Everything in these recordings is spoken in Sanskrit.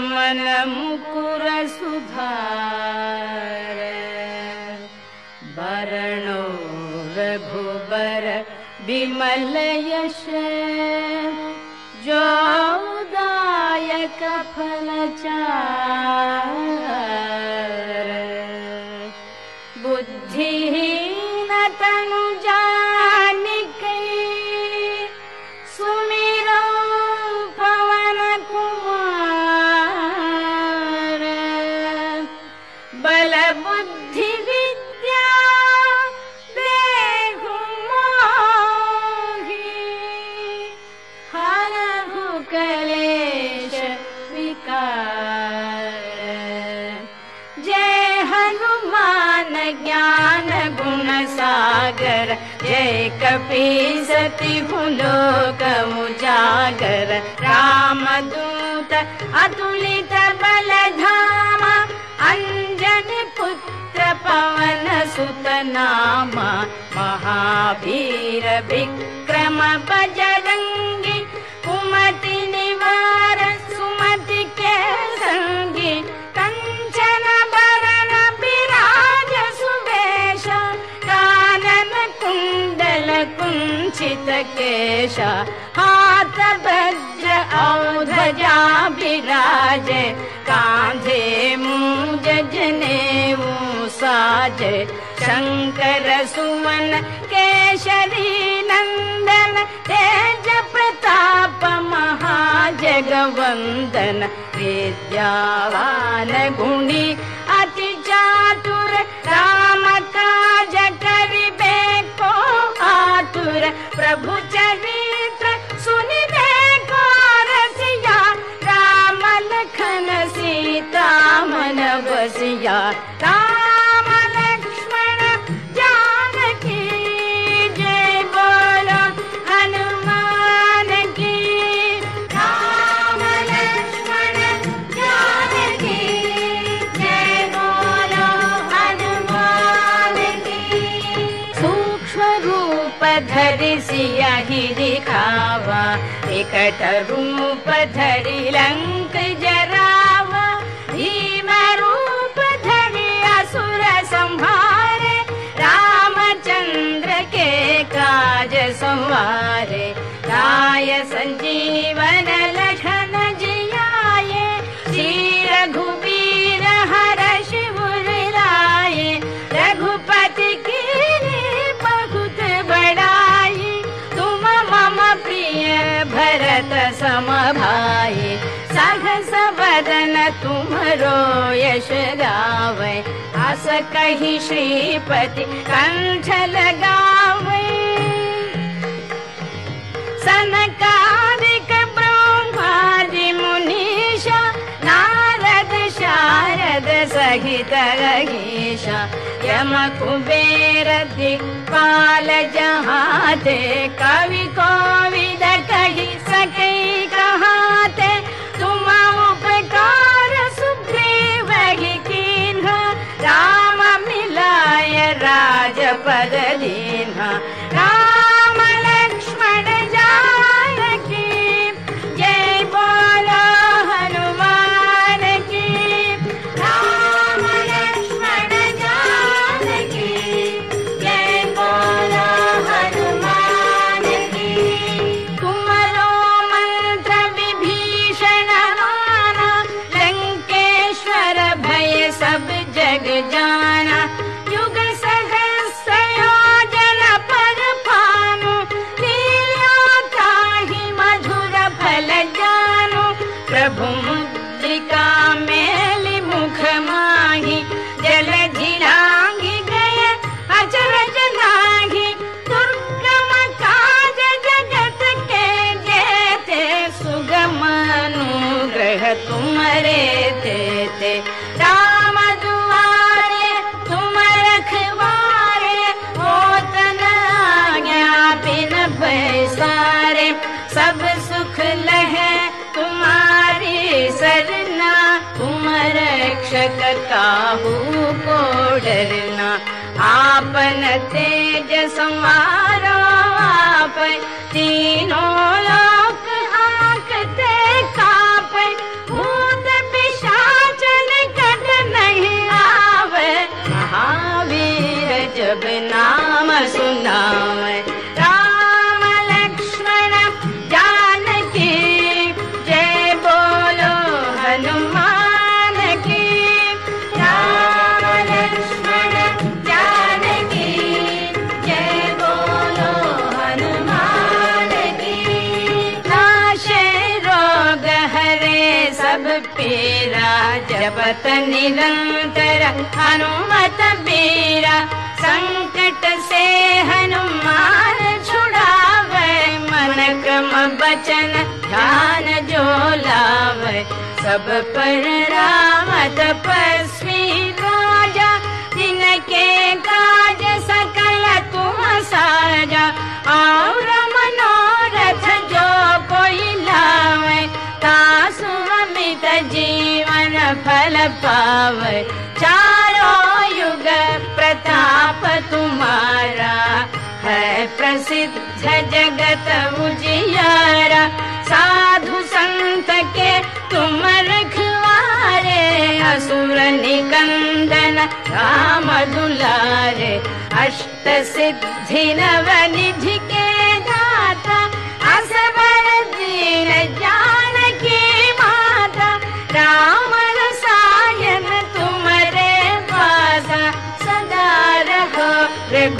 मुकुर सुधार वरणो रघुबर विमल यश सती उजागर राम दूत अतुलित बल धाम अंजन पुत्र पवन सुत नाम महावीर विक्रम बजरंगी केश हाथ वज्र औध्वजा विराज मूज जनेऊ साज शंकर सुवन केशरी नंदन तेज प्रताप महाजगवंदन विद्यावान गुणी अति चातुर प्रभु चरित्र को रसिया राम लखन सीता मन बसिया रूप धरि असुर संहारे। रामचंद्र के काज संवारे। राय संजीवन सहस बदन तुमरो यश गावे। अस कही श्रीपति कंठ लगावे सनकादिक ब्रह्मादि मुनीषा नारद शारद सहित गीषा यम कुबेर दिक्पाल जहाते कवि कोविद कही सकै राजपद काहू को डरना आपन तेज संवारो आप तीनों लोक आंकते काप भूत पिशाचन कट नहीं आवे। महावीर जब नाम सुनावे निरंतर हनुमत बीरा संकट से हनुमान छुड़ावे मन क्रम बचन ध्यान जो लावे सब पर राम तपस्वी राजा जिनके काज सकल तुम साजा। और पावे चारों युग प्रताप तुम्हारा। है प्रसिद्ध जगत उजियारा साधु संत के तुम रखवारे असुर निकंदन राम दुलारे अष्ट सिद्धि नव निधि के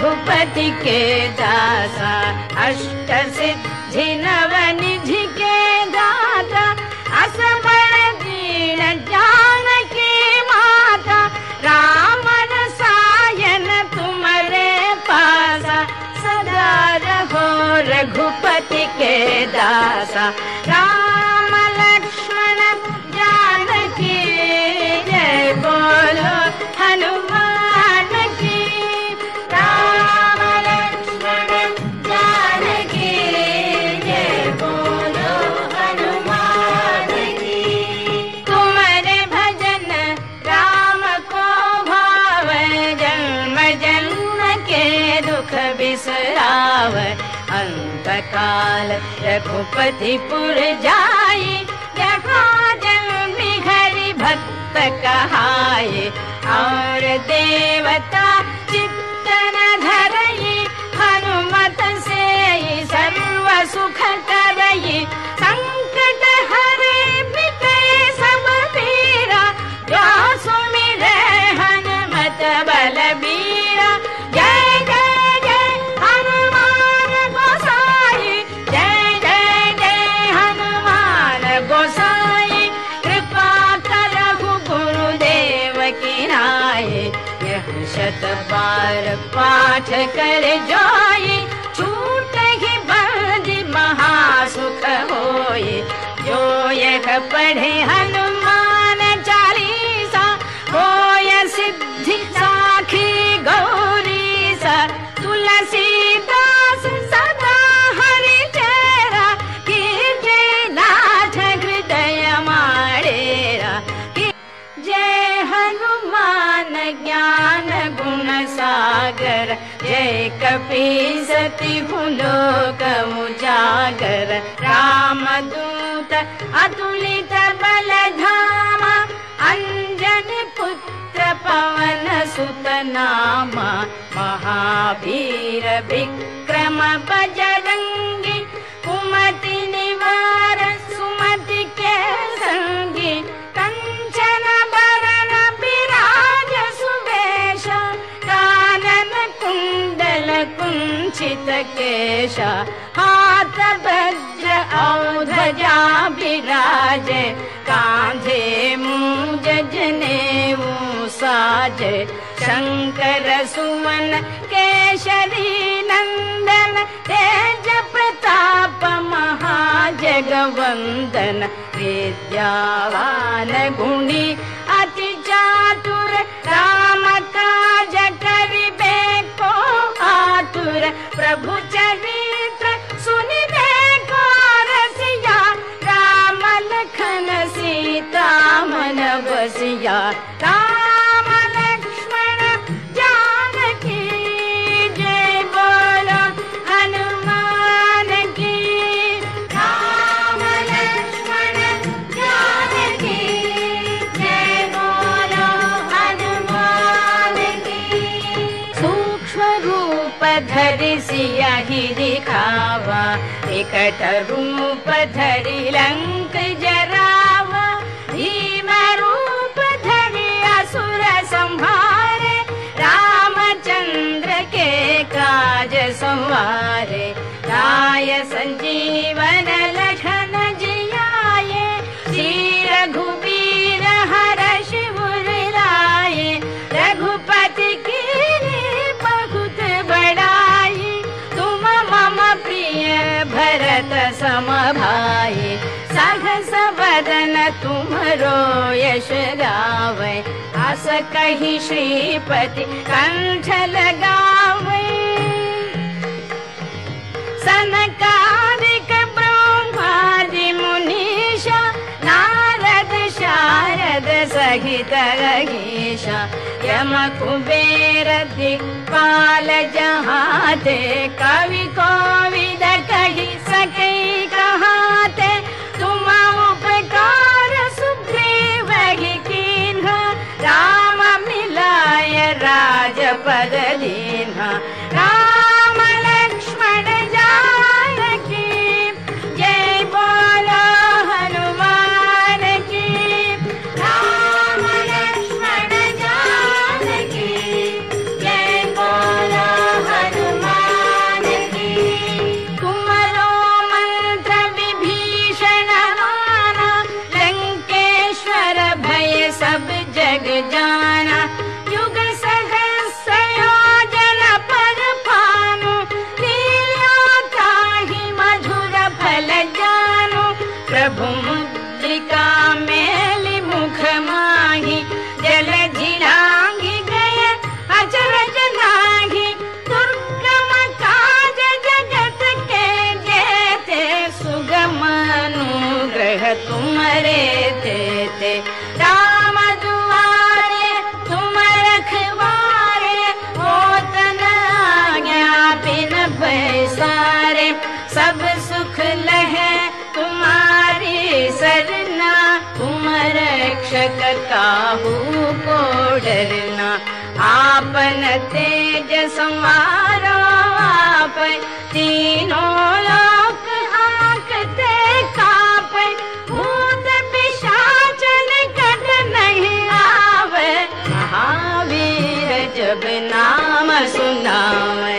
रघुपति के दासा अष्ट सिद्धि नव निधि के माता राम रसायन तुम्हारे पासा सदा रहो रघुपति के दासा राम काल रघुपति पुर जाई जहाँ जन्मी घरि भक्त कहाए और देवता चित्तन धरई हनुमत से सर्व पाठ कर जाई छूट ही बंदी महासुख होए जो यह पढ़े हनुमान जय कपी सती लोक उजागर राम दूत अतुलित बल धामा अंजन पुत्र पवन सुत नामा। महावीर विक्रम बजरंगी केश हाथ वज्र औध्वजा विराज कांधे जनेऊ साज शंकर सुवन केशरी नंदन तेज प्रताप महाजगवंदन विद्यावान गुणी अति चातुर राम प्रभु चरित्र सुनिबे को रसिया राम लखन सीता मन बसिया सिया ही रूप धरि लंक जरावा। धरि असुर संहारे रामचंद्र के काज संवारे। राय संजीवन भाई सहस बदन तुमरो यश गावे। आस कही श्रीपति कंठ लगावे सनकादिक ब्रह्मादि मुनीषा नारद शारद सहित गीषा यम कुबेर दिक्पाल जहाते कवि कोविद कही सके राजपद काहू को डरना आपन तेज समारो आप तीनों लोक आंकते काप भूत पिशाच निकट नहीं आवे। महावीर जब नाम सुनावे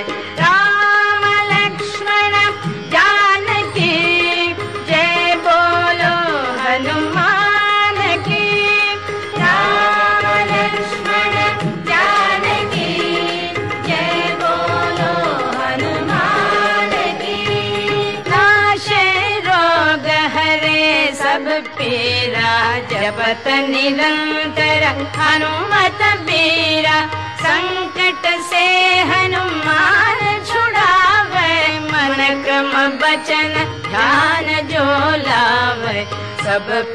हनुमत बीरा संकट से हनुमान छुड़ावे मन क्रम बचन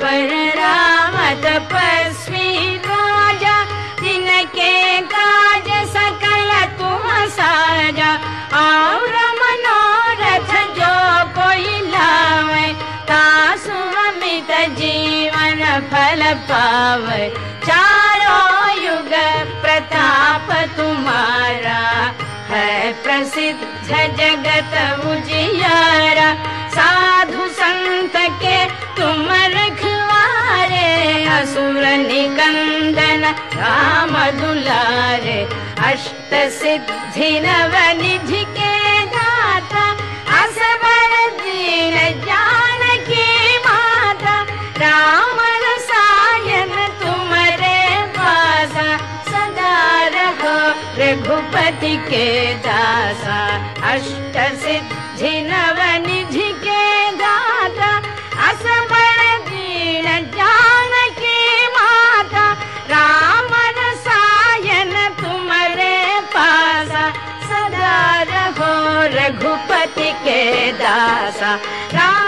पर राम तपस्वी राजा जिनके काज सकल तुम साजा पावे चारों युग प्रताप तुम्हारा। है प्रसिद्ध जगत उजियारा साधु संत के तुम रखवारे असुर निकंदन राम दुलारे अष्ट सिद्धि नव निधि के रघुपति के दासा अष्ट सिद्धि नव निधि के दाता असबर दीन जानकी माता राम रसायन तुमरे पासा सदा रहो रघुपति के दासा राम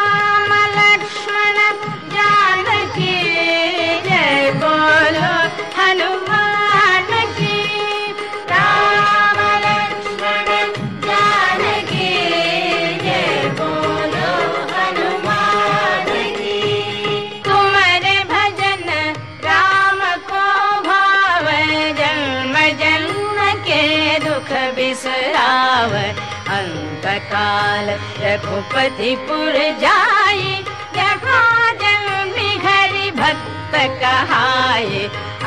अंतकाल रघुपति पुर जाई देखा जन्मी घरी भक्त कहाए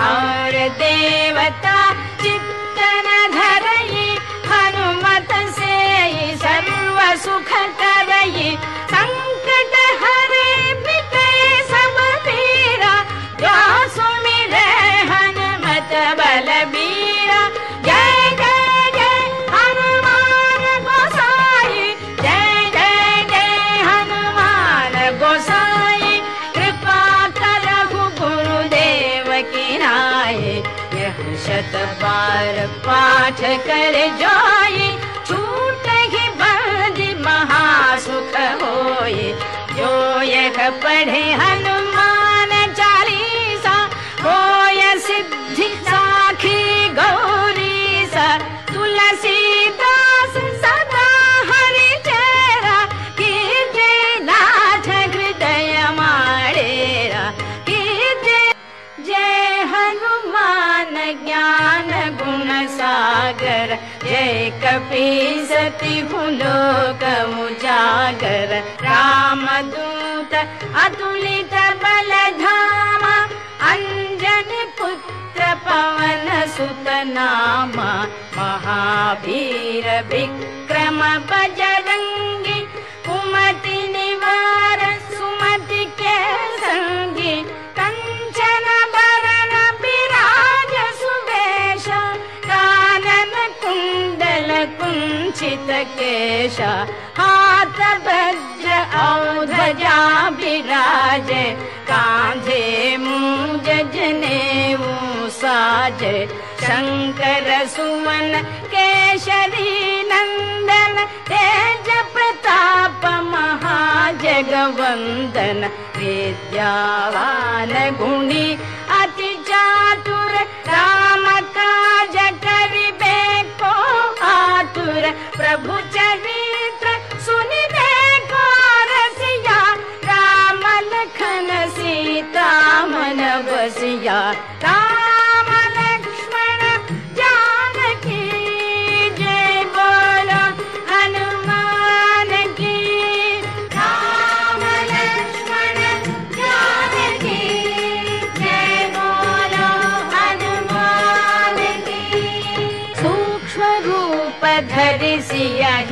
और देवता चित्तन कर जोई छूट ही बंदी महासुख होए। जो यह पढ़े जय कपी सती लोक उजागर राम दूत अतुलित बल धामा अंजन पुत्र पवन सुत नामा महावीर विक्रम बजरंगी केश। हाथ वज्र औध्वजा विराज कांधे मूज जनेऊ साज शंकर सुवन केशरी नंदन तेज प्रताप महाजगवंदन। विद्यावान गुणी अति चातुर राम प्रभु चरित्र सुनिबे को रसिया राम लखन सीता मन बसिया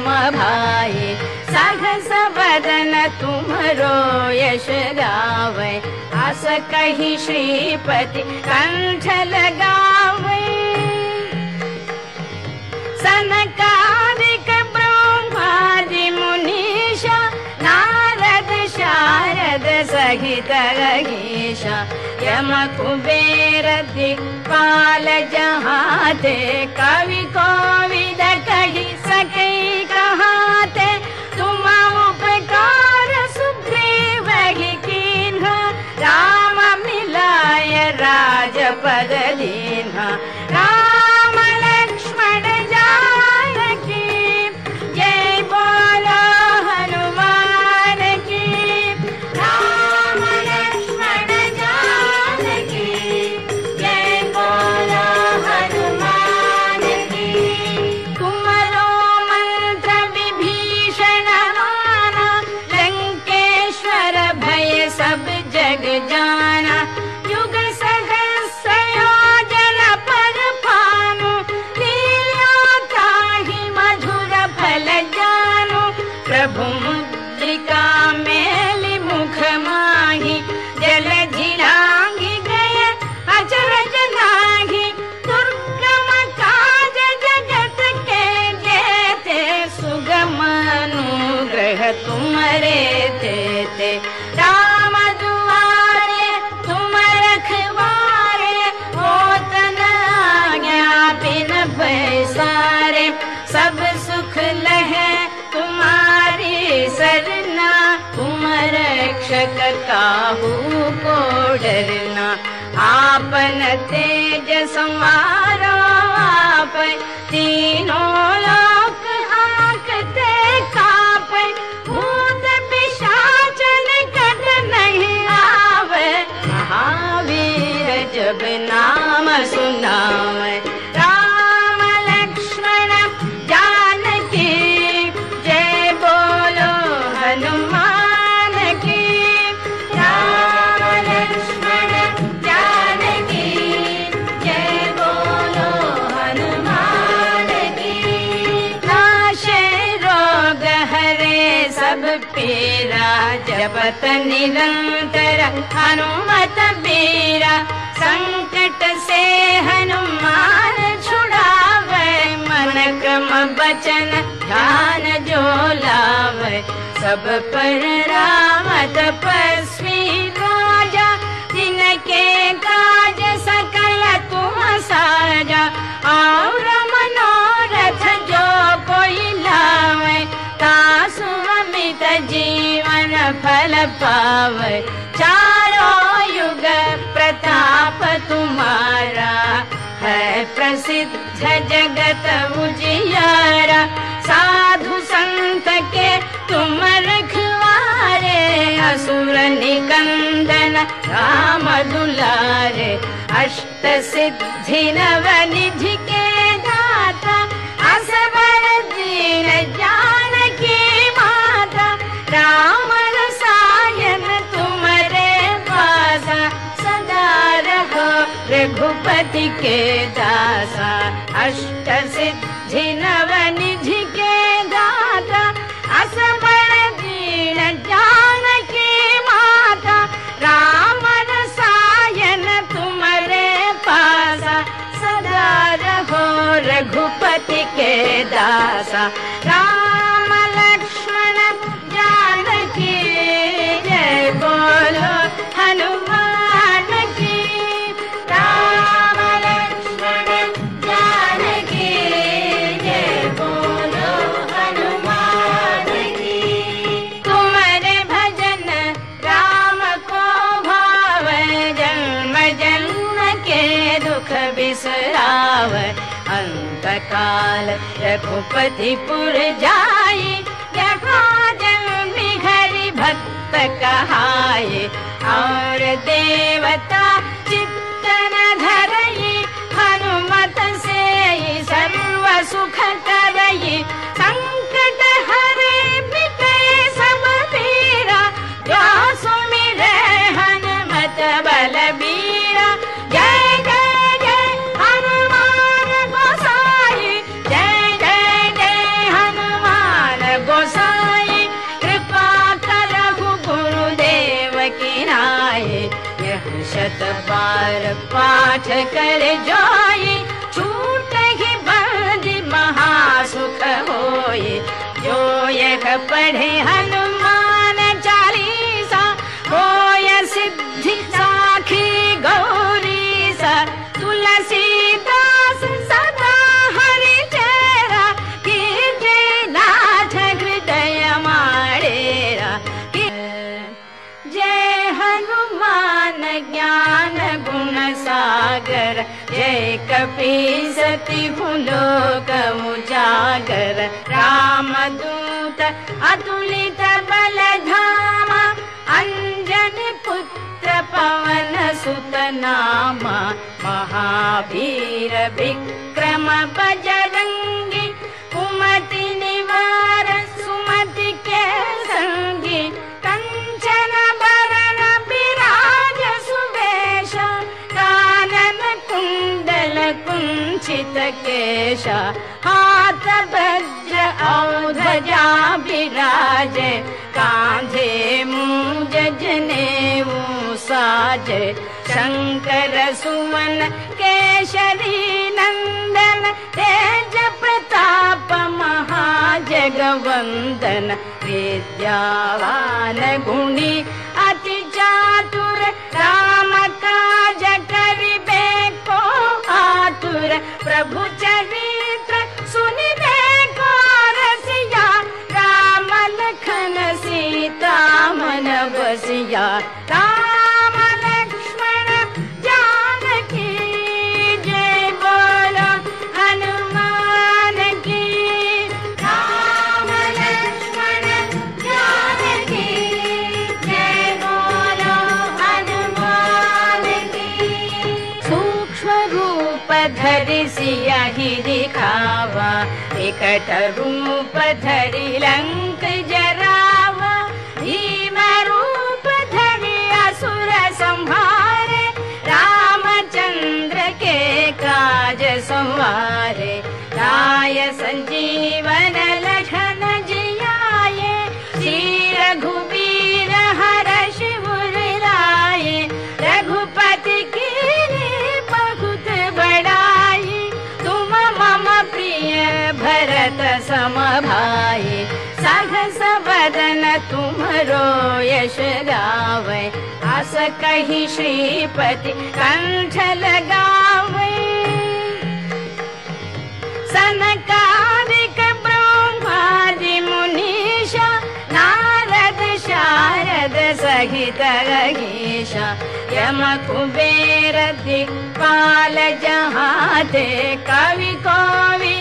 सम भाई सहस बदन तुमरो यश गावे। श्रीपति कंठ लगावे सनकादिक ब्रह्मादि मुनीषा नारद शारद सहित गीषा यम कुबेर दिक्पाल जहाते कवि कोविद कही सके तेज निरंतर हनुमत बीरा संकट से हनुमान छुड़ावे मन क्रम बचन ध्यान जो लावे सब पर राम तपस्वी पावे चारों युग प्रताप तुम्हारा। है प्रसिद्ध जगत उजियारा साधु संत के तुम रखवारे असुर निकंदन राम दुलारे अष्ट सिद्धि नव निधि के दासा अष्ट सिद्धि नव निधि के असबर दीन जानकी माता राम रसायन तुम्हारे पासा सदा रहो रघुपति के दासा राम काल रघुपति पुर जाई यहाँ जन्मी हरि भक्त कहाए और देवता चित्तन धरई हनुमत से सर्व सुख करई पाठ कर जाई छूट ही बंदी महासुख होए। जो यह पढ़े हनुमान सती लोक उजागर राम दूत अतुलित बल धामा अंजन पुत्र पवन सुत नामा। महावीर विक्रम बजरंगी केश औध्वजा विराज मूज जनेऊ साज। शंकर सुवन केशरी नंदन तेज प्रताप महाजगवंदन। विद्यावान गुणी प्रभु चरित्र सुनिबे को दिखावा रूप धरि लंक जरावा धरि असुर संहारे रामचंद्र के काज संवारे सम भाई सहस बदन तुमरो यश गावे। श्रीपति कंठ लगावे सनकादिक ब्रह्मादि मुनीषा नारद शारद सहित गीषा यम कुबेर दिक्पाल जहाते कवि कोविद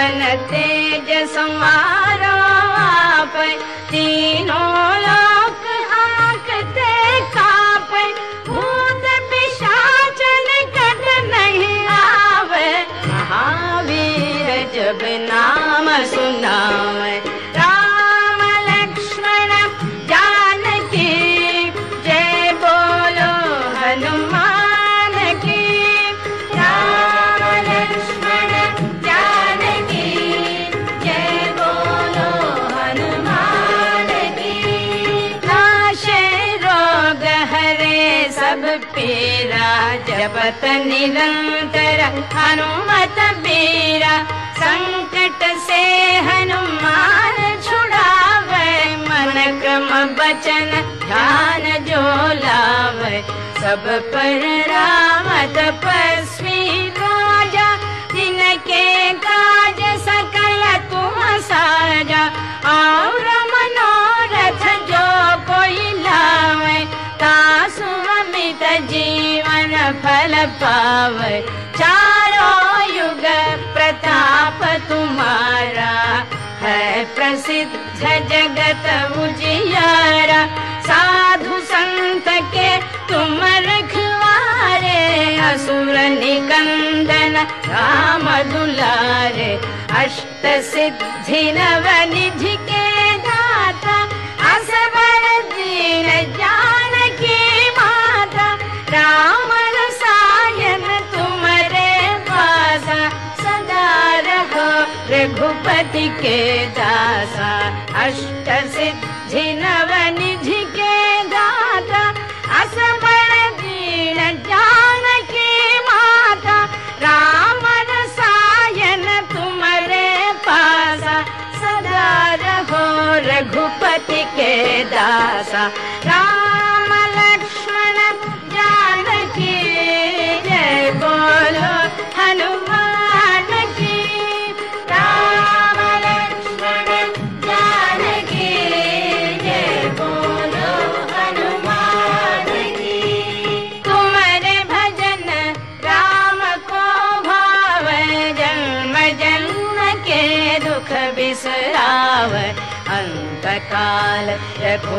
आपन तेज समारो आप निरंतर हनुमत बीरा संकट से हनुमान छुड़ावे मन क्रम बचन ध्यान जो लावे सब पर राम पावे चारों युग प्रताप तुम्हारा। है प्रसिद्ध जगत उजियारा साधु संत के तुम रखवारे असुर निकंदन राम दुलारे अष्ट सिद्धि नव निधि असबर दीन जानकी माता राम रसायन तुमरे पासा सदा रहो रघुपति के दासा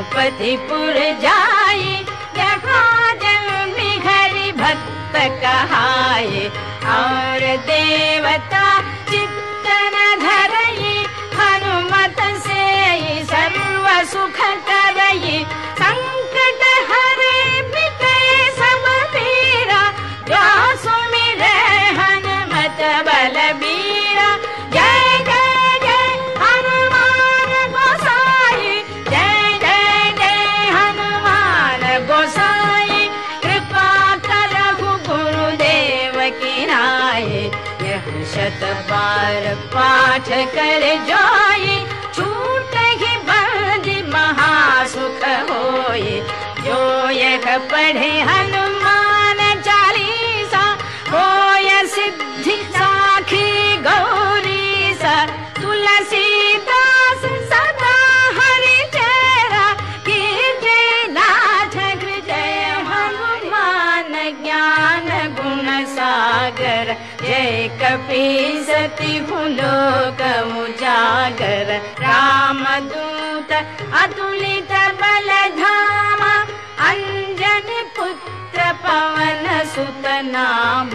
रघुपतिपुर जाई देखा जन्मी घरी भक्त कहाए और देवता पढ़े हनुमान चालीसा होय सिद्धि साखी गौरी सा तुलसीदास सदा हरि चेरा की जय नाथ जय हनुमान ज्ञान गुण सागर जय कपी सती लोक उजागर राम दूत अतुलित नाम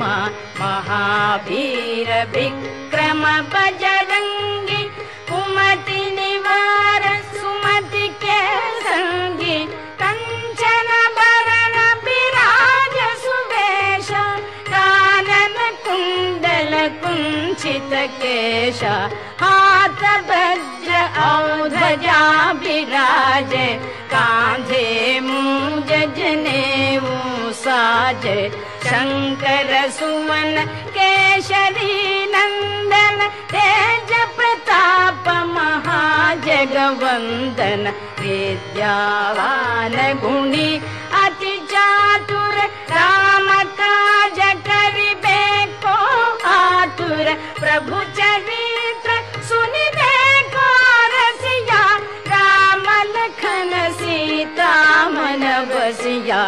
महावीर विक्रम बजरंगी कुमति निवार सुमति के संगी कंचन बरन विराज सुवेश कानन कुंडल कुंचित केश हाथ वज्र औध्वजा विराज कांधे मूज साज शंकर सुवन केशरी नंदन तेज प्रताप महाजगवंदन विद्यावान गुणी अति चातुर राम काज करिबे को आतुर प्रभु चरित्र सुनिबे को रसिया राम लखन सीता मन बसिया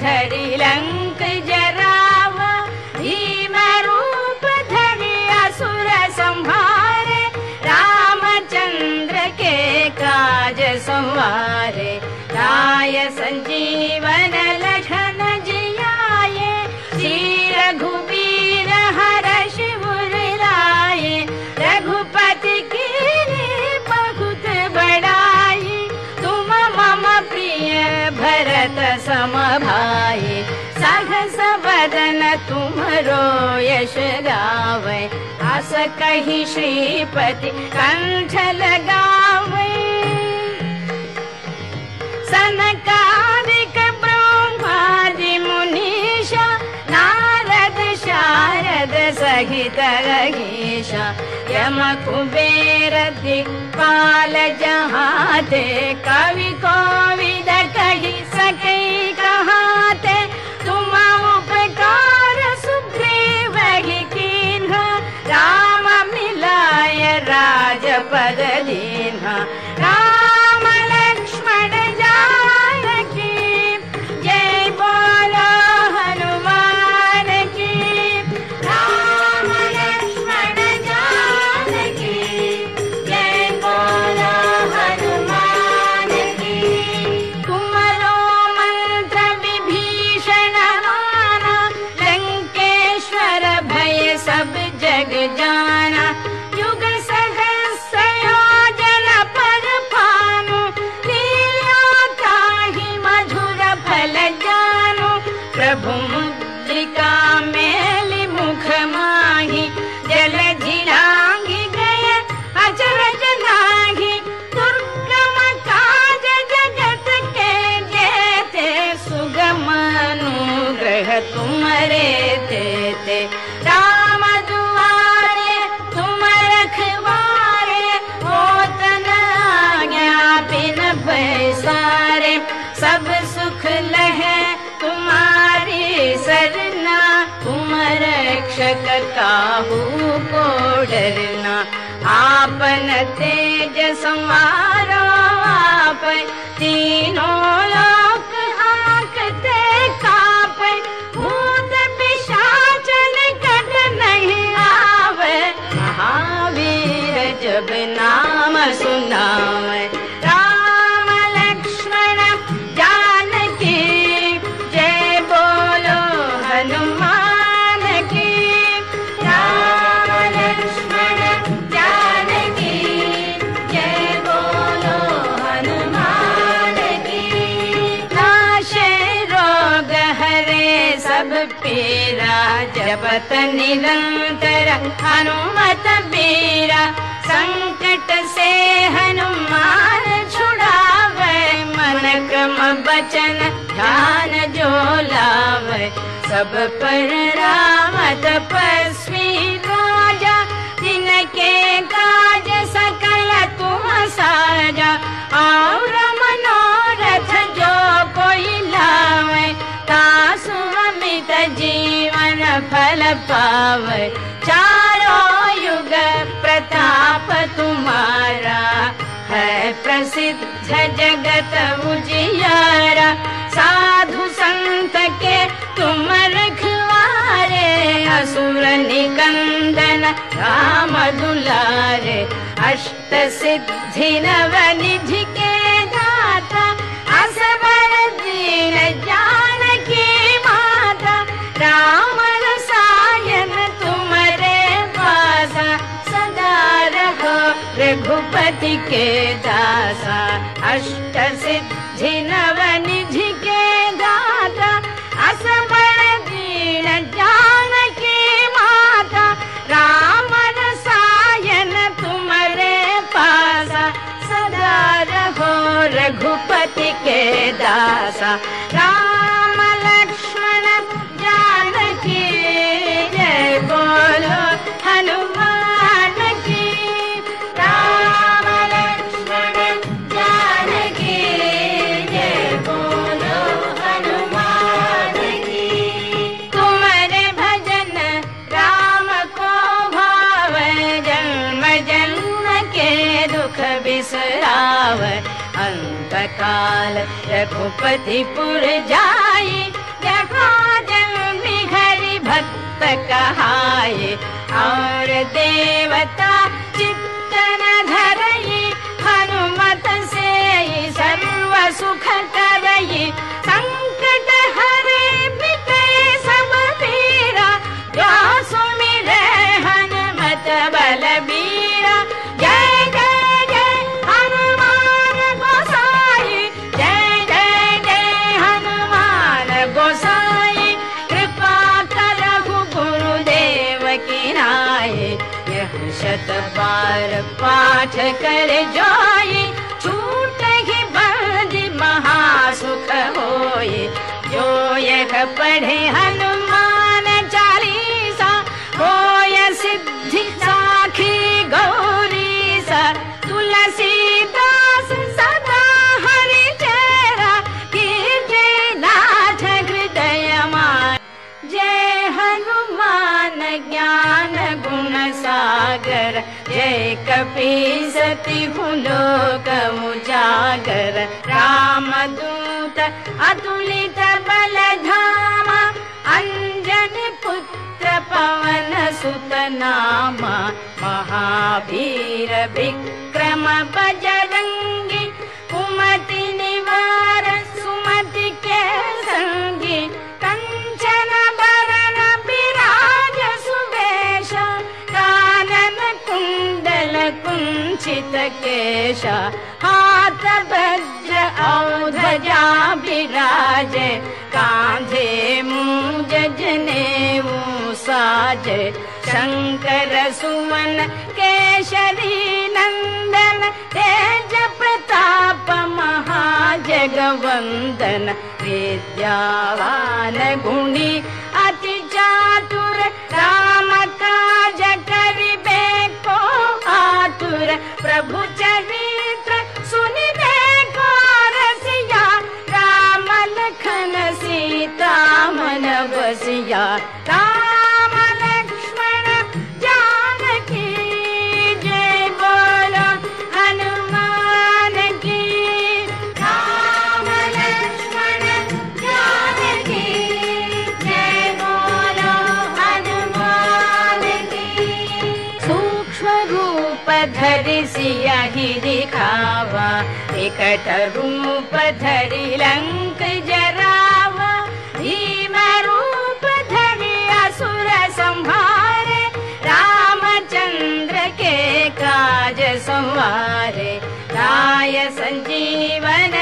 धरि लंक जरावा भीम रूप धरि असुर संहारे रामचंद्र के काज संवारे राय संजीवन भाई सहस बदन तुमरो यश गावे। श्रीपति कंठ लगावे सनकादिक ब्रह्मादि मुनीषा नारद शारद सहित रहीशा यम कुबेर जहाते कवि कोविद कही सके राजपद कुमरे थे थे राम दुआरे तुम रखवारे होत नया बिन बैसारे। सब सुख खारे तुम्हारी सरना तुम रक्षक काहू को डरना। आपन तेज समारो आप तीनों जब नाम सुनावे राम लक्ष्मण जानकी जय बोलो हनुमान की। राम लक्ष्मण जानकी जय बोलो हनुमान की। नाशे रोग हरे सब पीरा जपत निरंतर हनुमत बीरा संकट से हनुमान छुड़ावे मन क्रम बचन ध्यान जो लावे। सब पर राम तपस्वी राजा जिनके काज सकल तुम साजा। और मनोरथ जो कोई लावे अमित जीवन फल पावे तुम्हारा है प्रसिद्ध जगत उजियारा। साधु संत के तुम रखवारे असुर निकंदन राम दुलारे अष्ट सिद्धि नव निधि के रघुपति के दासा अष्ट सिद्धि नव निधि के दाता असबर दीन जानकी माता राम रसायन तुम्हारे पासा सदा रहो रघुपति के दासा राम काल रघुपति पुर जाई जहाँ जन्मी हरि भक्त कहाए और देवता चित्तन पढ़े हनुमान चालीसा होय सिद्धि साखी गौरी सा तुलसीदास सदा हरि चेरा कीजे नाथ हृदय मान जय हनुमान ज्ञान गुण सागर जय कपी सती लोक उजागर राम दूत पवन सुत नामा महावीर विक्रम बजरंगी कुमति निवार सुमति के संगी कंचन बरन विराज सुवेश कानन कुंडल कुंचित केश वज्र औध्वजा विराज कांधे मूज जनेऊ साज। शंकर सुवन केशरी नंदन तेज प्रताप महाजगवंदन विद्यावान गुणी अति चातुर राम काज करिबे को आतुर प्रभु चरित्र सुनिबे को रसिया राम लखन सीता मन बसिया धरि लंक जरावा भीम रूप धरि असुर संहारे रामचंद्र के काज संवारे राय संजीवन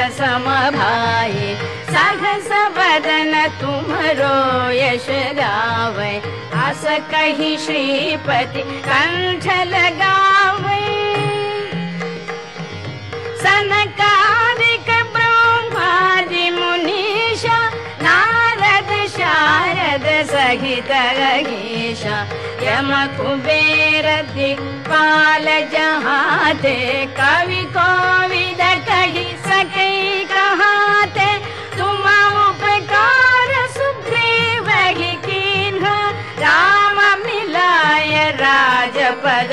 भरत सम भाई सहस बदन तुमरो यश गावे। आस कही श्रीपति कंठ लगावे सनकादिक ब्रह्मादि मुनीषा नारद शारद सहित गीषा यम कुबेर दिक्पाल जहाते कवि कोविद राजपद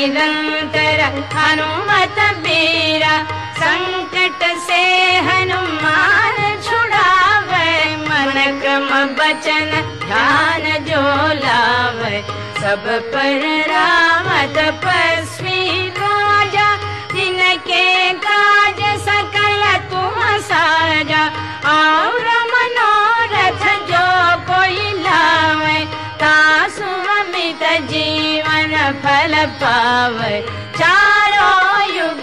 निरंतर हनुमत बीरा संकट से हनुमान छुड़ावे मन क्रम बचन ध्यान जो लावे। सब पर राम तपस्वी राजा जिनके काज सकल तुम साजा। और मनोरथ जो कोई लावे तासु अमित जीवन पावे चारों युग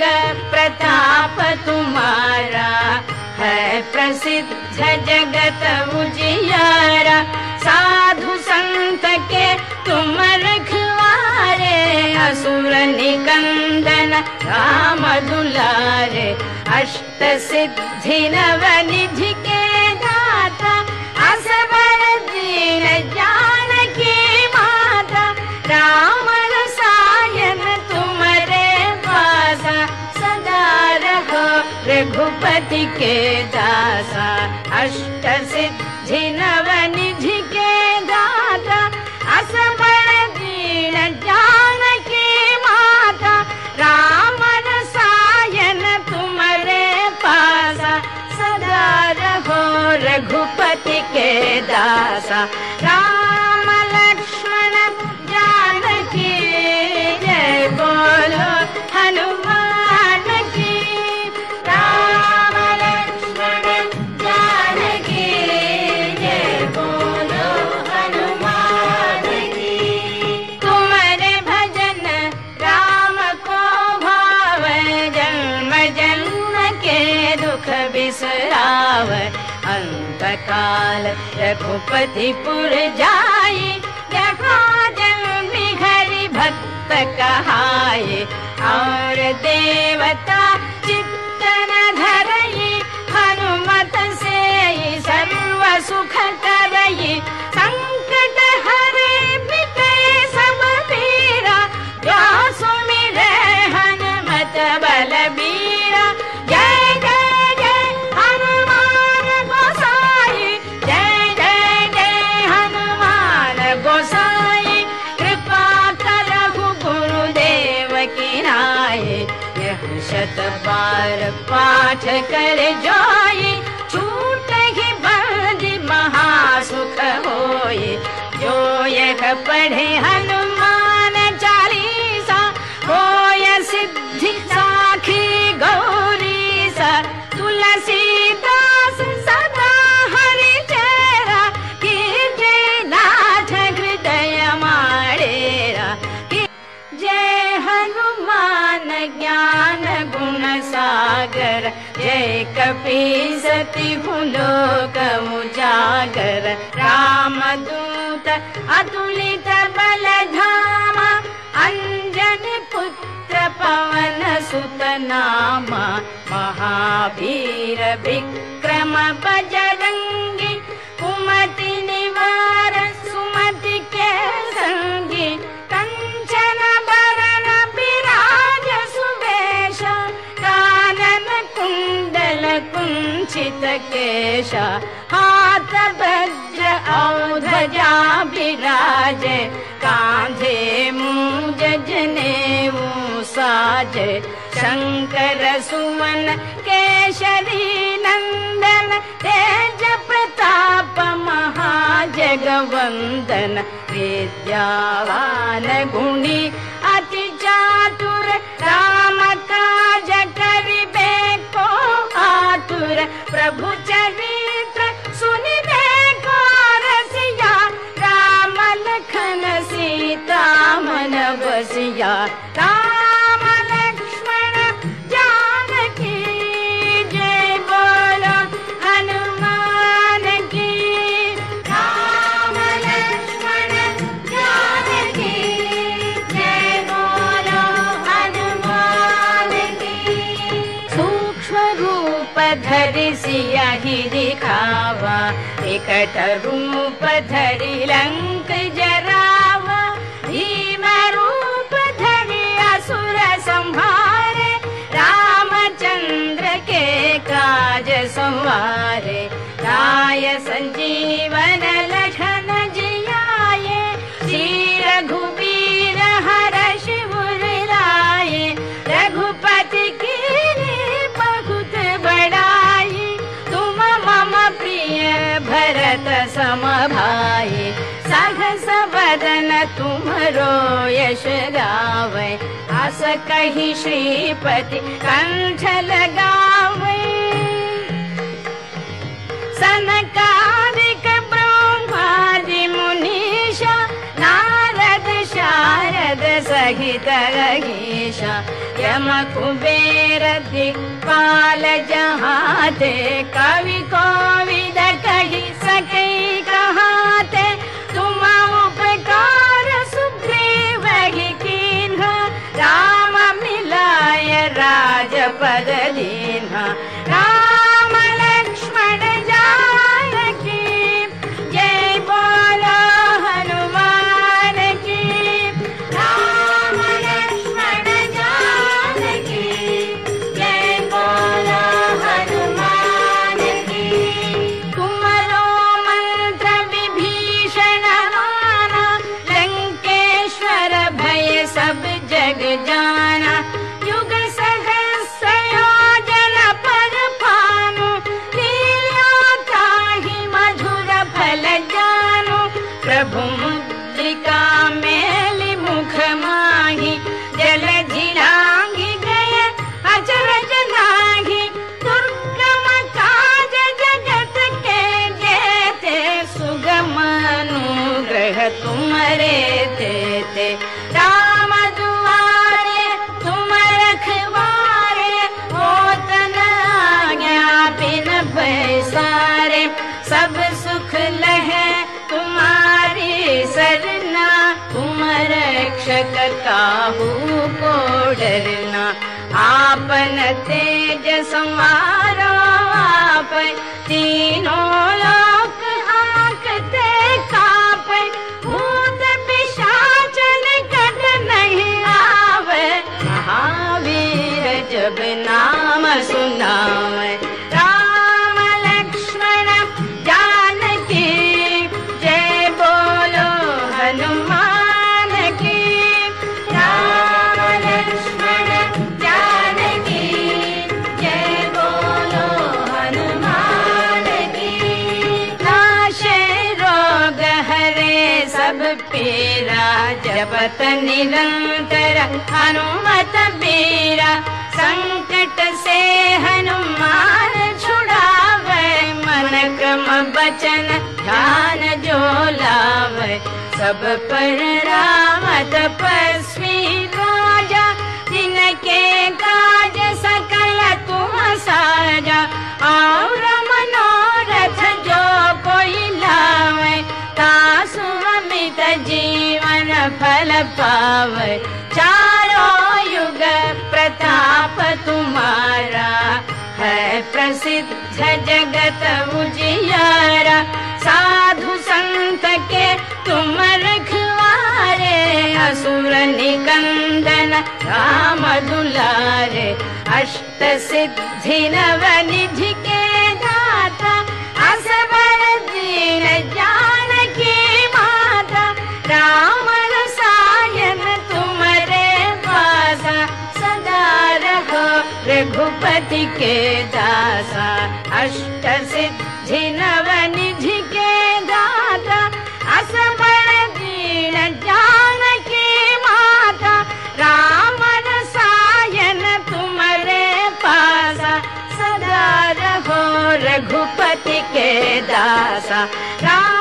प्रताप तुम्हारा। है प्रसिद्ध जगत उजियारा। साधु संत के तुम रखवारे। असुर निकंदन राम दुलारे। अष्ट सिद्धि नव निधि के दाता। असबर दीन जानकी रघुपति के दासा अष्ट सिद्धि नव निधि के दाता असबर दीन जानकी माता राम रसायन तुमरे पासा सदा रहो रघुपति के दासा राम काल रघुपतिपुर देखा जन्मी हरि भक्त और देवता अतुलित बल धामा अंजन पुत्र पवन सुत नामा महावीर कुमति निवार सुमति के संगी कंचन बरन विराज सुवेश कानन कुंडल कुंचित केश वज्र औध्वजा विराज मूज जनेऊ साज शंकर सुवन केशरी नंदन तेज प्रताप महाजगवंदन विद्यावान गुणी अति चातुर राम काज करिबे को आतुर प्रभु चरित्र लक्ष्मण जानकी जय बोलो हनुमान की राम लक्ष्मण जानकी जय बोलो हनुमान की सूक्ष्म रूप धरि सियाहि दिखावा विकट रूप धरि लंक राय संजीवन लखन जियाए श्री रघुबीर हर शिवर लाए रघुपति की बहुत बड़ाई तुम मम प्रिय भरत सम भाई सहस बदन तुमरो यश गावे। अस कही श्रीपति कंठ लगावे सहित कुबेर दिक्पाल जहाते कवि कही सकै तुम उपकार ही कीन्हा राम मिलाय राजपद दीन्हा काहू को डरना आपन तेज समारो आप तीनों लोक आंकते काप भूत पिशाचन कट नहीं आवे महावीर जब नाम सुनावे जपत निरंतर हनुमत बीरा संकट से हनुमान छुड़ावे मन क्रम बचन पर राम तपस्वी राजा सकल तुम साजा। और जीवन फल पावे चारों युग प्रताप तुम्हारा है प्रसिद्ध जगत उजियारा। साधु संत के तुम रखवारे। असुर निकंदन राम दुलारे अष्ट सिद्धि नव निधि के दाता। असबर दीन जानकी रघुपति के दासा अष्ट सिद्धि नव निधि के दाता असबर दीन जानकी माता राम रसायन तुम्हारे पासा सदा रहो रघुपति के दासा राम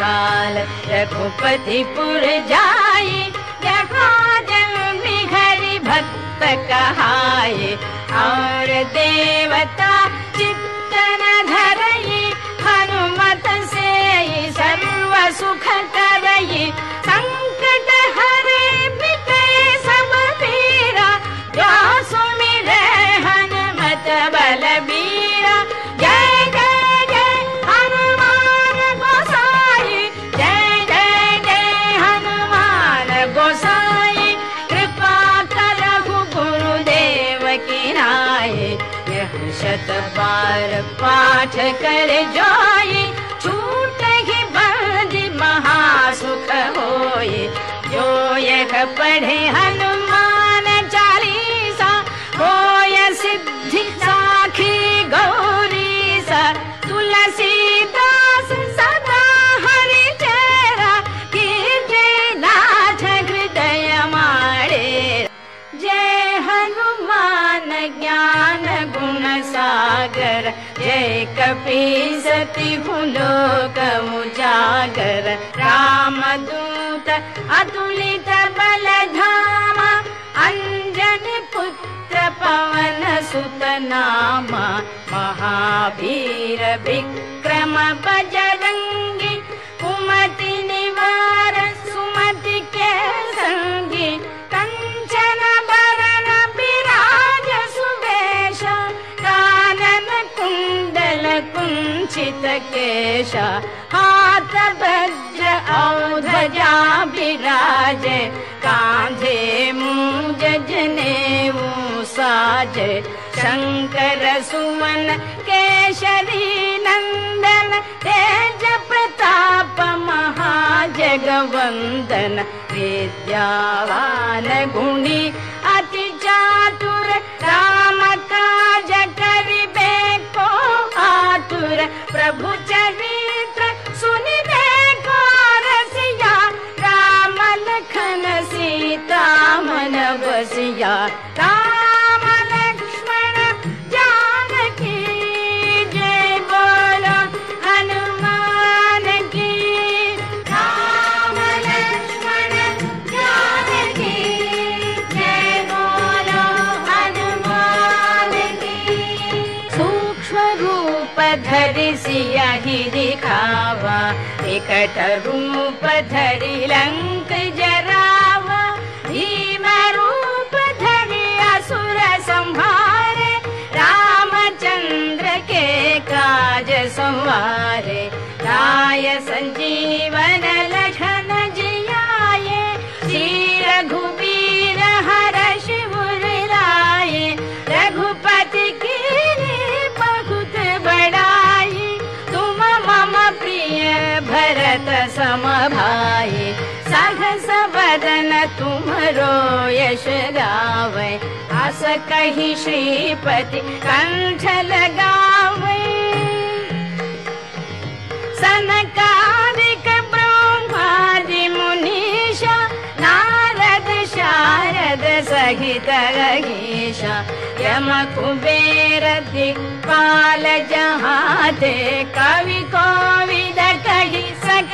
काल रघुपति पुर जाई जहाँ जन्मी घरि भक्त कहाए और देवता चित्तन धरई हनुमत से सर्व सुख करई। संकट हरे कर जोई छूट ही बंदी महासुख होए। जो यह पढ़े हनुमान सती लोक उजागर राम दूत अतुलित बल धामा अंजन पुत्र पवन सुत नामा। महावीर विक्रम बजरंगी कुंडल कुंचित केश हाथ वज्र औध्वजा विराज कांधे मूज जनेऊ साज शंकर सुमन केशरी नंदन तेज प्रताप महाजगवंदन विद्यावान गुणी अति चातुर आतुर प्रभु चरित्र सुनिबे को रसिया राम लखन सीता मन बसिया धरि लंक जरावा भीम रूप धरि असुर संहारे रामचंद्र के काज संजीवन लखन जियाए श्री रघुबीर भरत सम भाई सहस बदन तुमरो यश गावे। आस कही श्रीपति कंठ लगावे सनकादिक ब्रह्मादि मुनीषा नारद शारद सहित गीषा यम कुबेर दिक्पाल जहाते कवि कही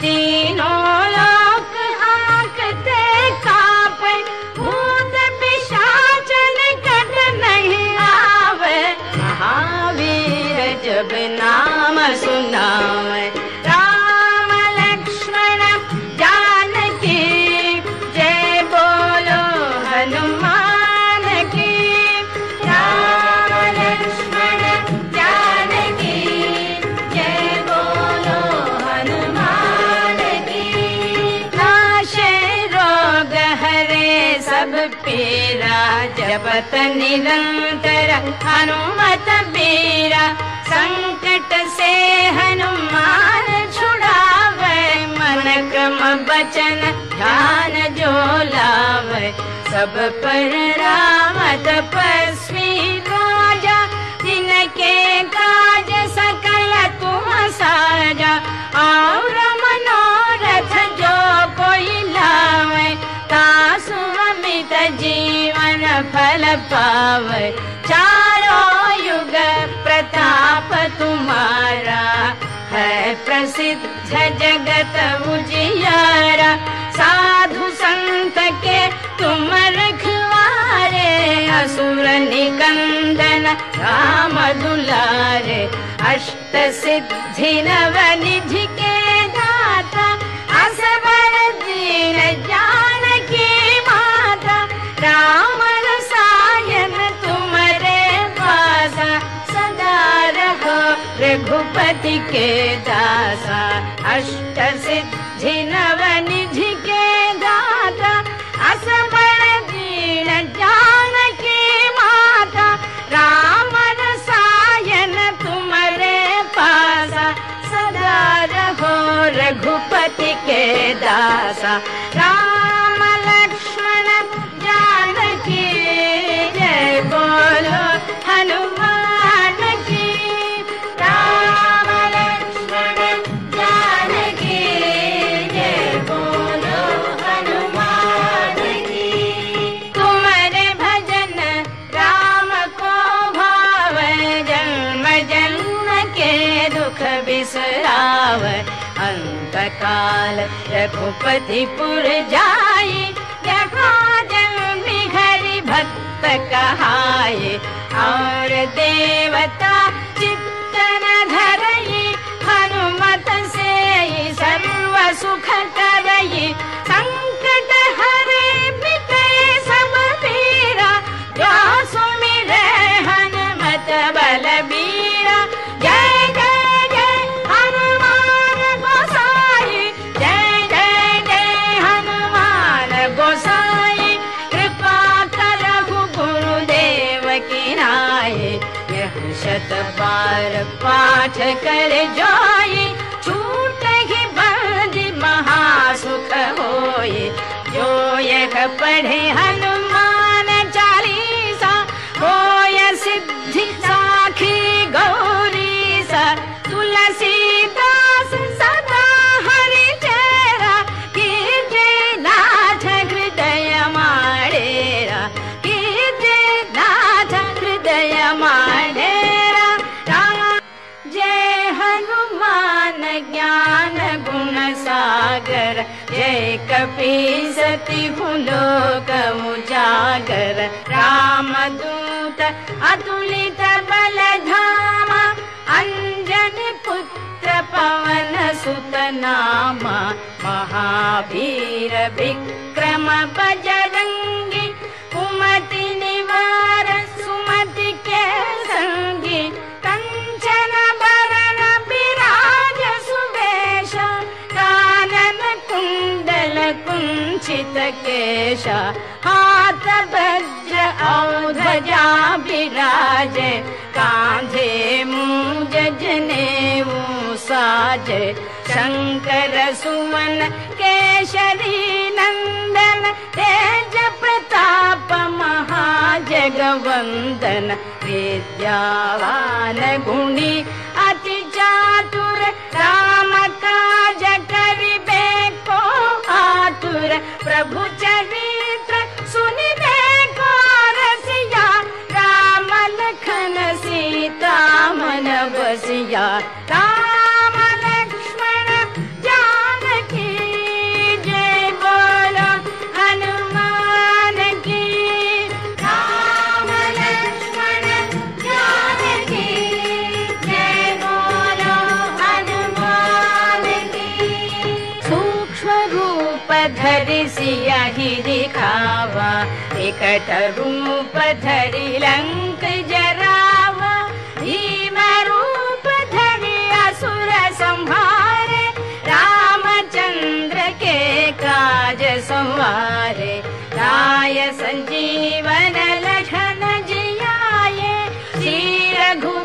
तीनों लोक आंकते काप भूत पिशाच निकट नहीं आवे। महावीर जब नाम सुनावे निरंतर हनुमत हनुमान छुड़ावे मन क्रम बचन ध्यान जो लावे सब पर राम तपस्वी चारों युग प्रताप तुम्हारा है प्रसिद्ध जगत उजियारा। साधु संत के तुम रखवारे असुर निकंदन राम दुलारे। अष्ट सिद्धि नव निधि के के दासा अष्ट सिद्धि नव निधि के दाता असबर दीन जानकी माता राम रसायन तुमरे पासा सदा रहो रघुपति के दासा राम लक्ष्मण जानकी जय बोलो हनुमान अंतकाल रघुपतिपुर घरी भक्त कहाए और देवता चित्तन धरई हनुमत से सर्व सुख करई पढ़े हनुमान जय कपी सती लोक उजागर राम दूत अतुलित बल धामा अंजन पुत्र पवन सुत नामा महावीर विक्रम बजरंगी कुंडल कुंचित केश हाथ वज्र औध्वजा विराज कांधे मूज जनेऊ साज। शंकर सुवन केशरी नंदन तेज प्रताप महाजगवंदन विद्यावान गुणी अति चातुर प्रभु चरित्र सुनिबे को रसिया राम लखन सीता मन बसिया रूप धरि असुर संहारे रामचंद्र के काज संजीवन लखन जियाए श्री रघुवीर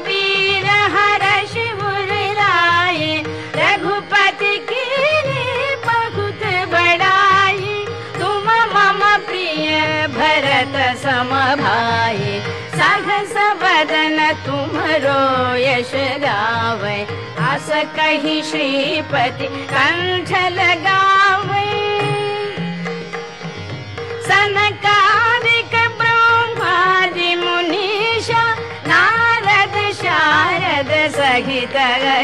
भरत सम भाई सहस बदन तुमरो यश गावे। आस कही श्रीपति कंठ लगावे सनकादिक ब्रह्मादि मुनीषा नारद शारद सहित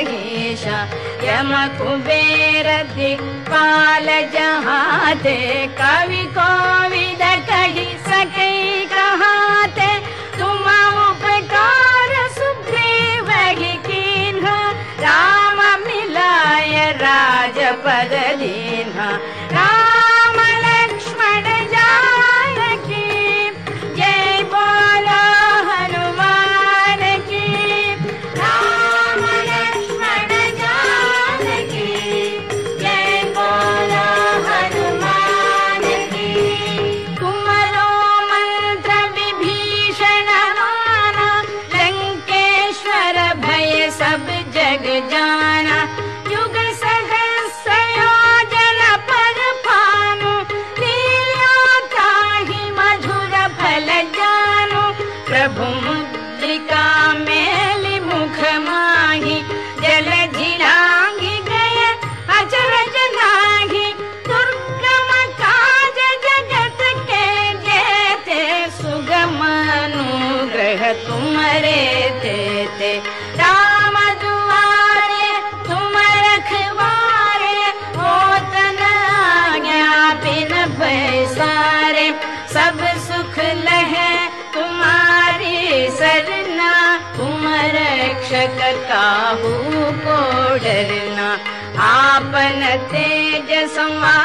गीषा यम कुबेर दिक्पाल जहाते कवि कही तेज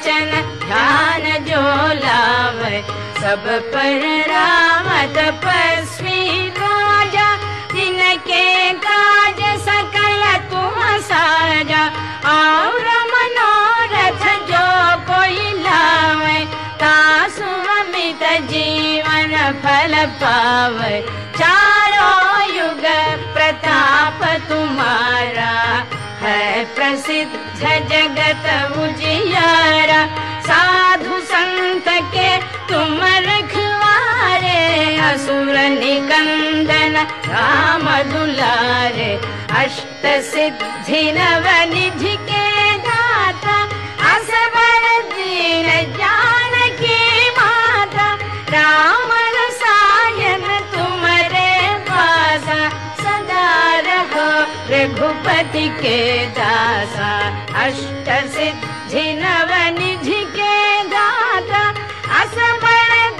बचन ध्यान जो लावे। सब पर राम तपस्वी राजा जिनके काज सकल तुम साजा। और मनोरथ जो कोई लावे तासु अमित जीवन फल पावे। चारों युग प्रताप तुम्हारा है प्रसिद्ध जगत उजियारा। साधु संत के तुम रखवारे असुर निकंदन राम दुलारे। अष्ट सिद्धि नव निधि के के दासा अष्ट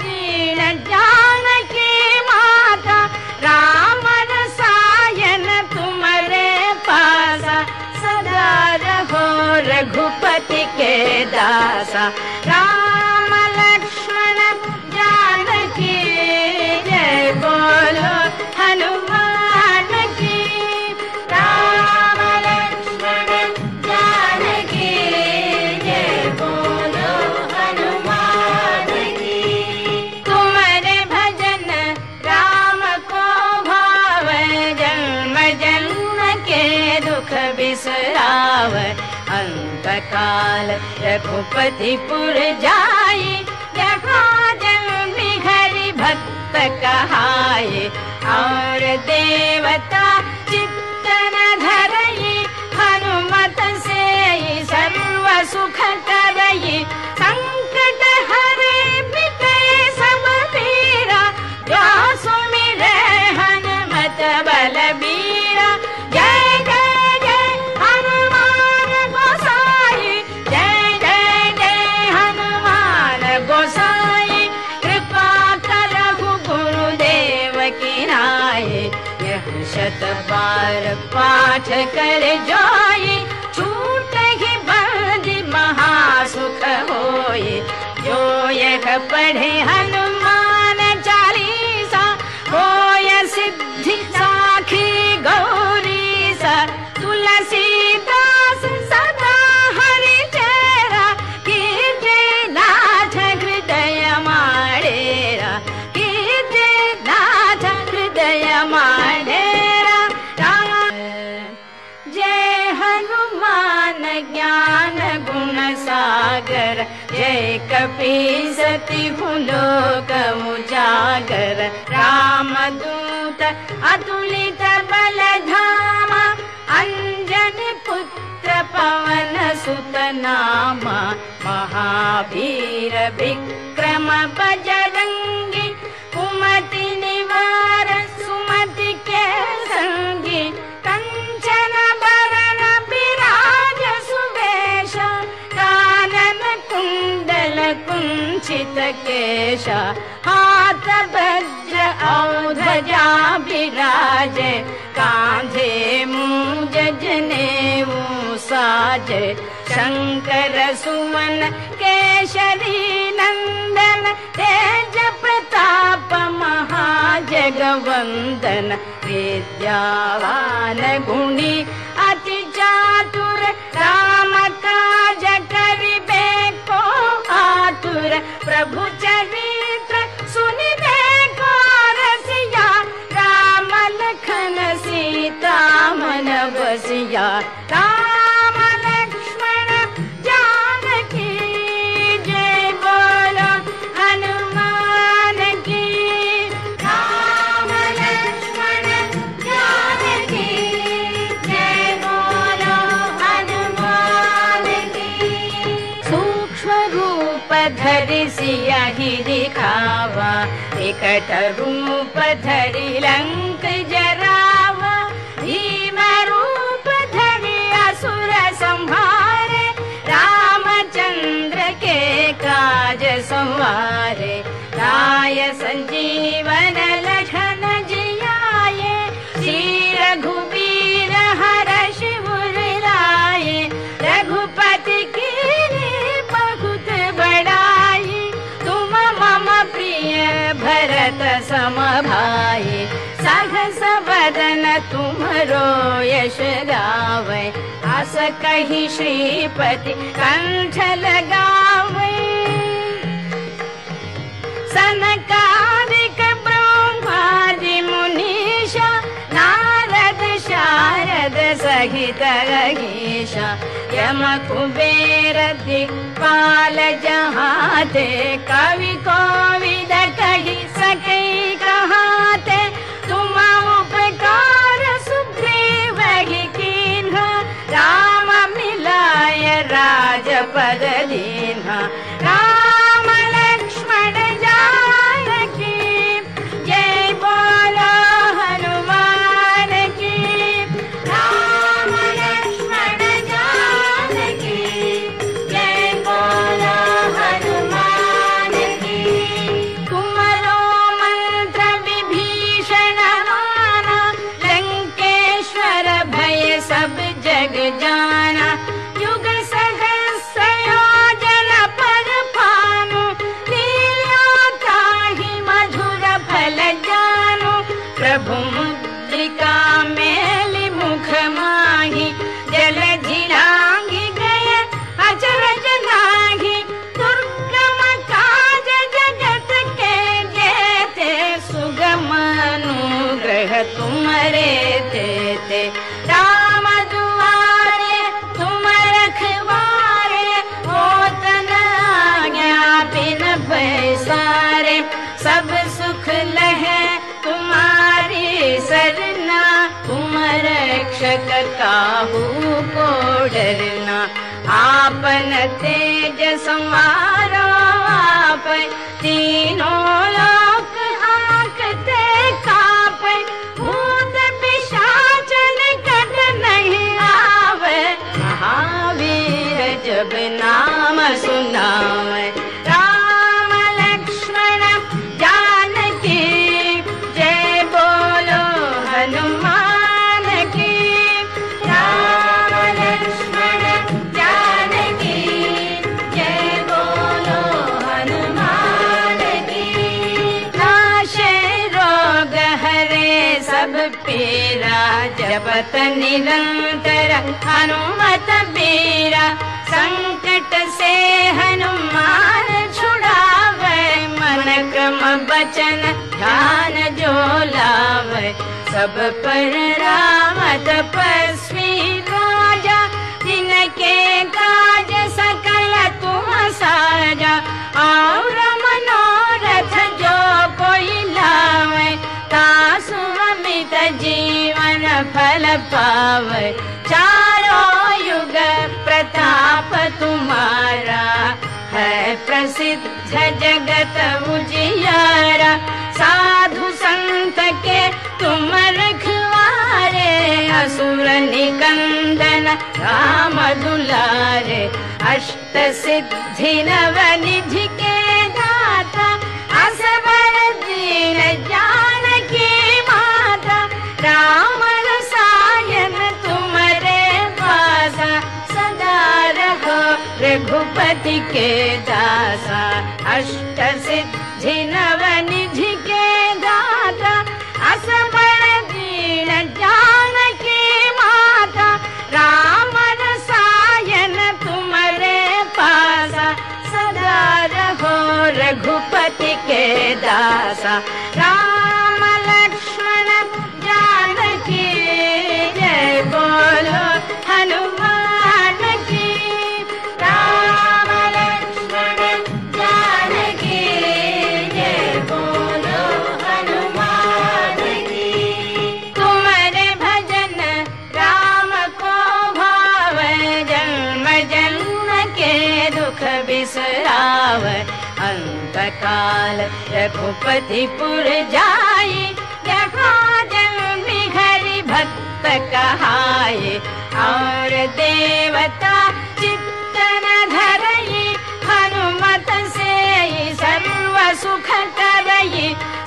दीन जानकी माता राम रसायन तुम्हारे पासा सदा रहो रघुपति के दासा राम लक्ष्मण जानकी जय बोलो हनुमान काल रघुपति पुर जाई जहाँ जन्म हरि भक्त कहाए और देवता चित्तन धरई हनुमत से सर्व सुख करई पढ़े हनुमान अतुलित बल धामा अंजन पुत्र पवन सुत नामा महावीर विक्रम बजरंगी कुमति निवार सुमति के संगी कंचन बरन विराज सुवेश कानन कुंडल कुंचित केश हाथ औध्वजा विराज कांधे मूज जनेऊ साज शंकर सुवन केशरी नंदन तेज प्रताप महाजगवंदन विद्यावान गुणी अति चातुर राम काज करिबे को आतुर प्रभु चरित्र लक्ष्मण बोलो हनुमान की राम लक्ष्मण जानकी जय बोलो हनुमान की सूक्ष्म रूप धरि सिया ही दिखावा विकट रूप धरि लंक संवारे राय संजीवन लखन जियाए श्री रघुबीर हर शिवर लाए रघुपति की बहुत बड़ाई तुम मम प्रिय भरत सम भाई सहस बदन तुमरो यश गावे आस कही श्रीपति कंठ लगावे ब्रह्मादि मुनीषा नारद शारद सहित गीषा यम कुबेर दिक्पाल जहाते कवि सकै कहाते तुम उपकार सुग्रीव ही कीन्हा राम मिलाय राजपद डरना आपन तेज संवारो आप तीनों लोक आंकते काप। भूत पिशाच निकट नहीं आवे। महावीर जब नाम सुनावे निरंतर हनुमत बीरा संकट से हनुमान छुड़ावे मन क्रम बचन ध्यान जो लावे। सब पर राम तपस्वी राजा जिनके काज सकल तुम साजा। और पावे चारों युग प्रताप तुम्हारा है प्रसिद्ध जगत उजियारा। साधु संत के तुम रखवारे। असुर निकंदन राम दुलारे। अष्ट सिद्धि नव निधि के दाता। असबर दीन जानकी रघुपति के दासा अष्ट सिद्धि नव निधि के दाता असबर दीन जानकी माता राम रसायन तुमरे पासा सदा रहो रघुपति के दासा राम काल रघुपतिपुर जा भक्त कहाये और देवता चित्तन धरी हनुमत से सर्व सुख कै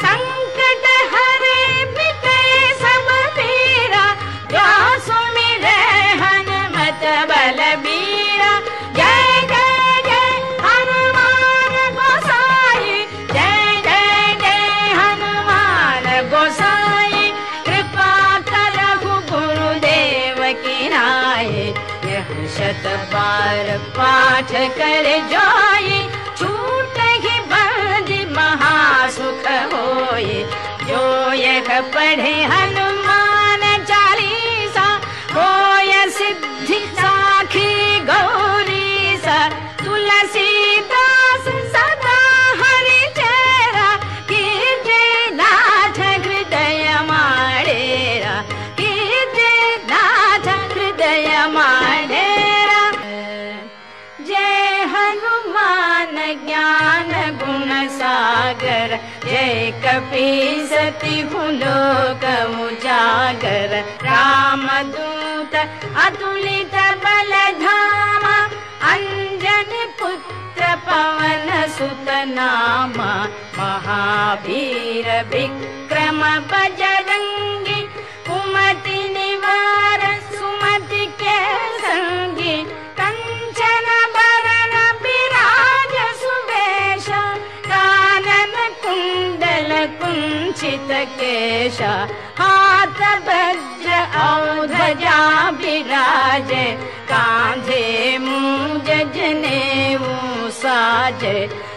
बलधाम अञ्जन पुत्र पवन सुतनाम महावीर विक्रम भजल केशा हातभज्र भज औजा विराज काधे जने मु साज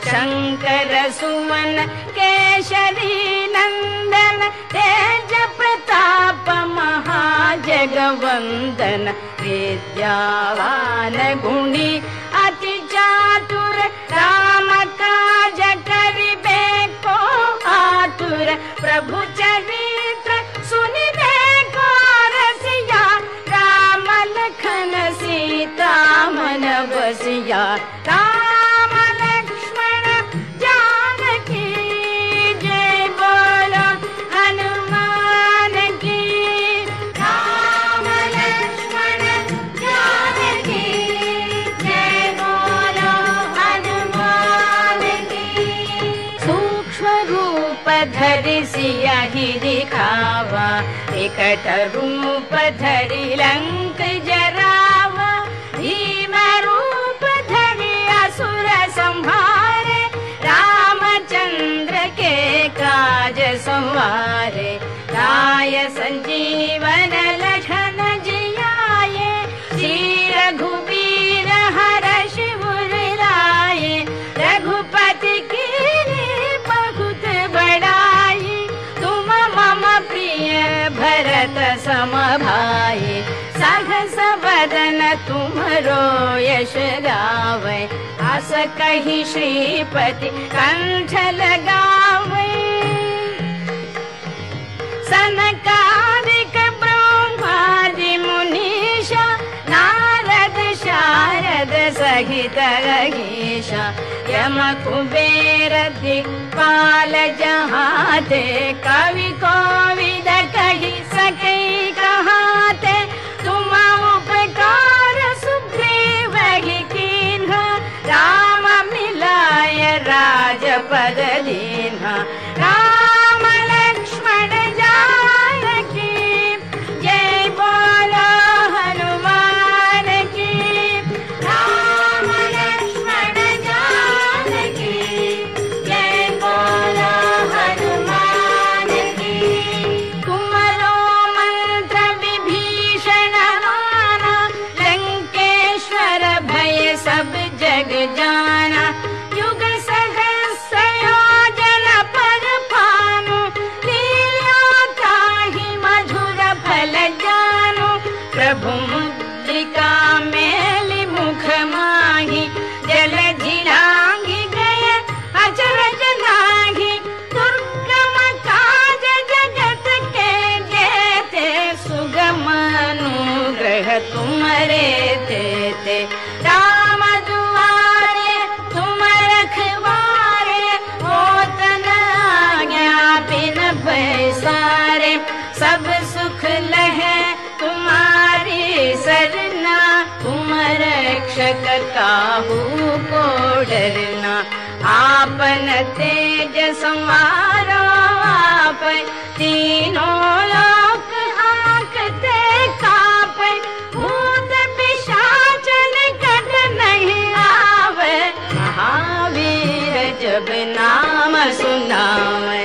शङ्कर सुमन केशरी नन्दन तेज प्रताप महाजगवन्दन विद्यावान गुणी प्रभुच सुनि सीता मन बसिया। धरि लङ्क जराव भीमरूपधरि असुर रामचन्द्र के काज संहार सञ्जीवन समभाये। सहस वदन तुमरो यश गावै। अस कहि श्रीपति कण्ठ लगावै सनकादिक ब्रह्मादि मुनीषा नारद शारद सहित लगीषा यम कुबेर दिक्पाल जहाते कवि कोविद कहि सके ಪದಲೀನ डरना आपन तेज समारो आप तीनों लोक आंकते कापे भूत पिशाचन कट नहीं आवे। महावीर जब नाम सुनावे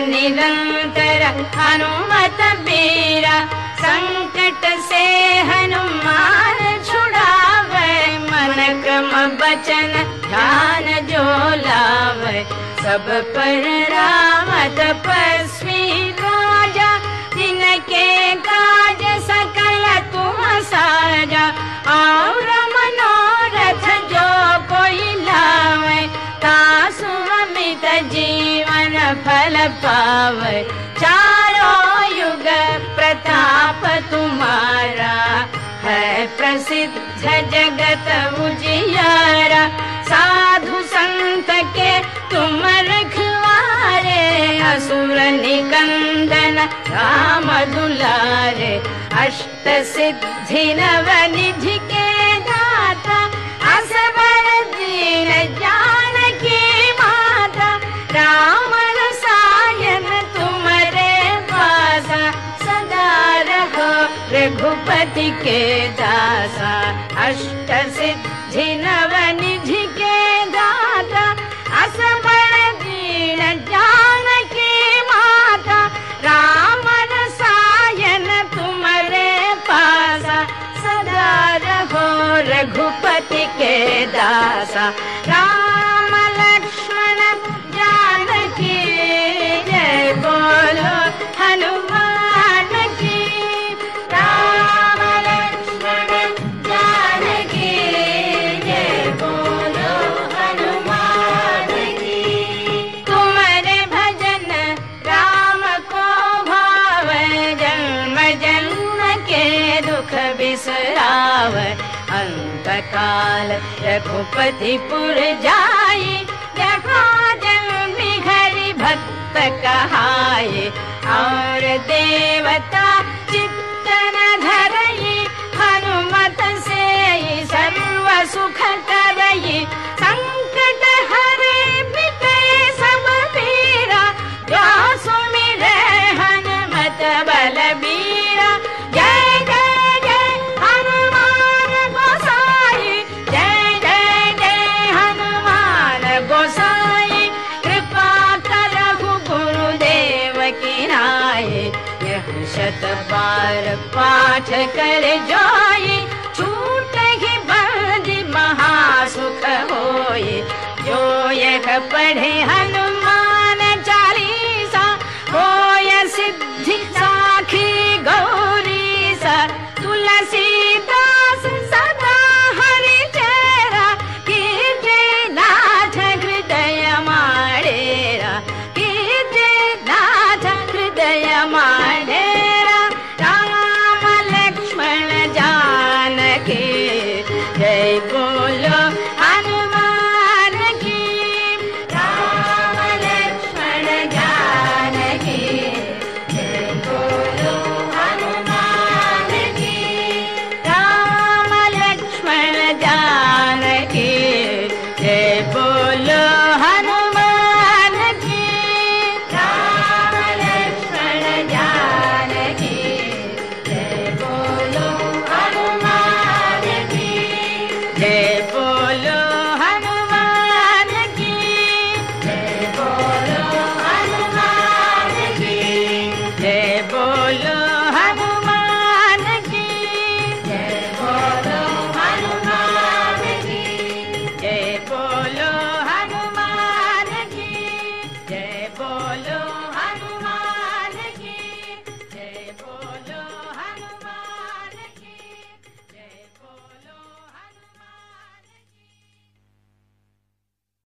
निरंतर हनुमत बीरा संकट से हनुमान छुड़ावे मन क्रम बचन ध्यान जो लावे। सब पर राम तपस्वी राजा जिनके काज सकल तुम साजा। और पावे चारों युग प्रताप तुम्हारा है प्रसिद्ध जगत उजियारा। साधु संत के तुम रखवारे। असुर निकंदन राम दुलारे। अष्ट सिद्धि नव निधि के दाता। असबर दीन जानकी रघुपति के दासा अष्ट सिद्धि नव निधि के दाता असबर दीन जानकी माता राम रसायन तुम्हारे पासा सदा रहो रघुपति के दासा राम काल रघुपति पुर जाई जहाँ जन्मी घरि भक्त कहाए और देवता चित्तन धरई हनुमत से सर्व सुख करई